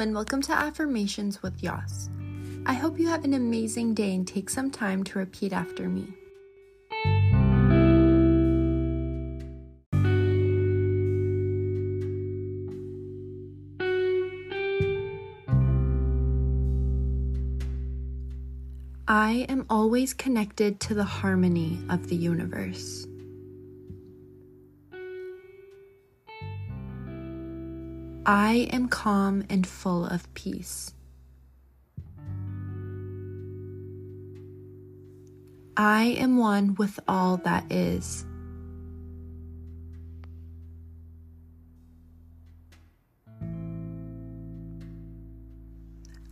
and welcome to Affirmations with Yas. I hope you have an amazing day and take some time to repeat after me. I am always connected to the harmony of the universe. I am calm and full of peace. I am one with all that is.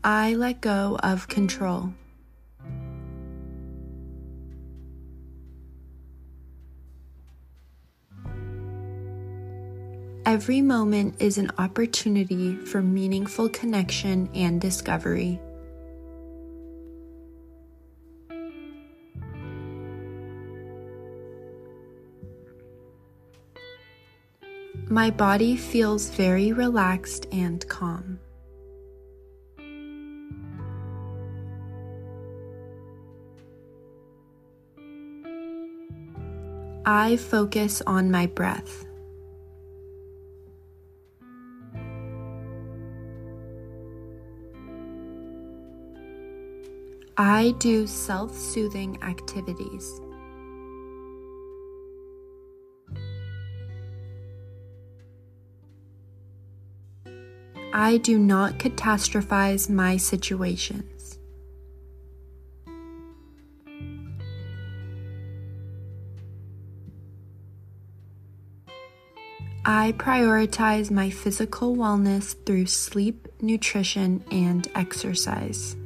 I let go of control. Every moment is an opportunity for meaningful connection and discovery. My body feels very relaxed and calm. I focus on my breath. I do self soothing activities. I do not catastrophize my situations. I prioritize my physical wellness through sleep, nutrition, and exercise.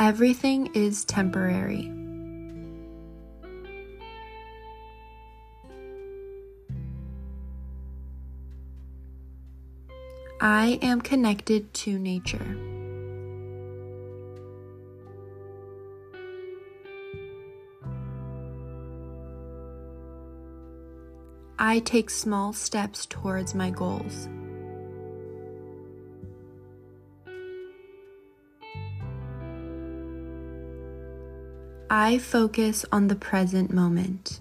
Everything is temporary. I am connected to nature. I take small steps towards my goals. I focus on the present moment.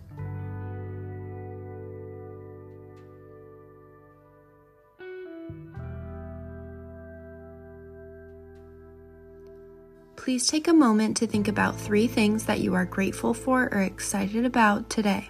Please take a moment to think about three things that you are grateful for or excited about today.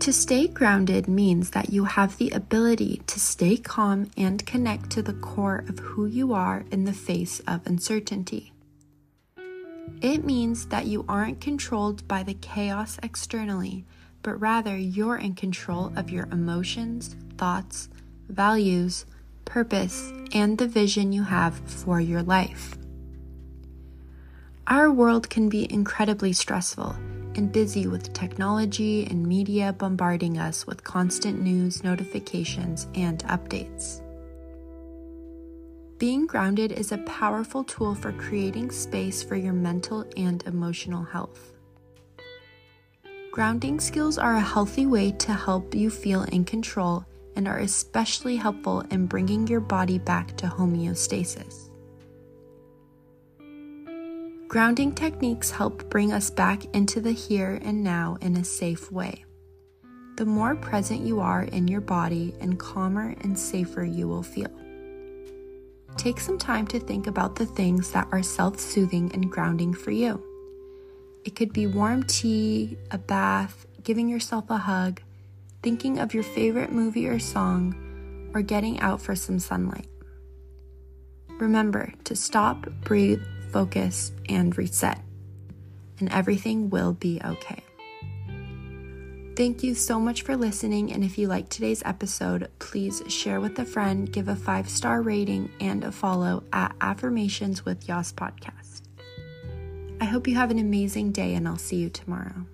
To stay grounded means that you have the ability to stay calm and connect to the core of who you are in the face of uncertainty. It means that you aren't controlled by the chaos externally, but rather you're in control of your emotions, thoughts, values, purpose, and the vision you have for your life. Our world can be incredibly stressful and busy with technology and media bombarding us with constant news, notifications, and updates. Being grounded is a powerful tool for creating space for your mental and emotional health. Grounding skills are a healthy way to help you feel in control and are especially helpful in bringing your body back to homeostasis. Grounding techniques help bring us back into the here and now in a safe way. The more present you are in your body and calmer and safer you will feel. Take some time to think about the things that are self soothing and grounding for you. It could be warm tea, a bath, giving yourself a hug, thinking of your favorite movie or song, or getting out for some sunlight. Remember to stop, breathe, focus, and reset, and everything will be okay. Thank you so much for listening. And if you liked today's episode, please share with a friend, give a five star rating, and a follow at Affirmations with Yas Podcast. I hope you have an amazing day, and I'll see you tomorrow.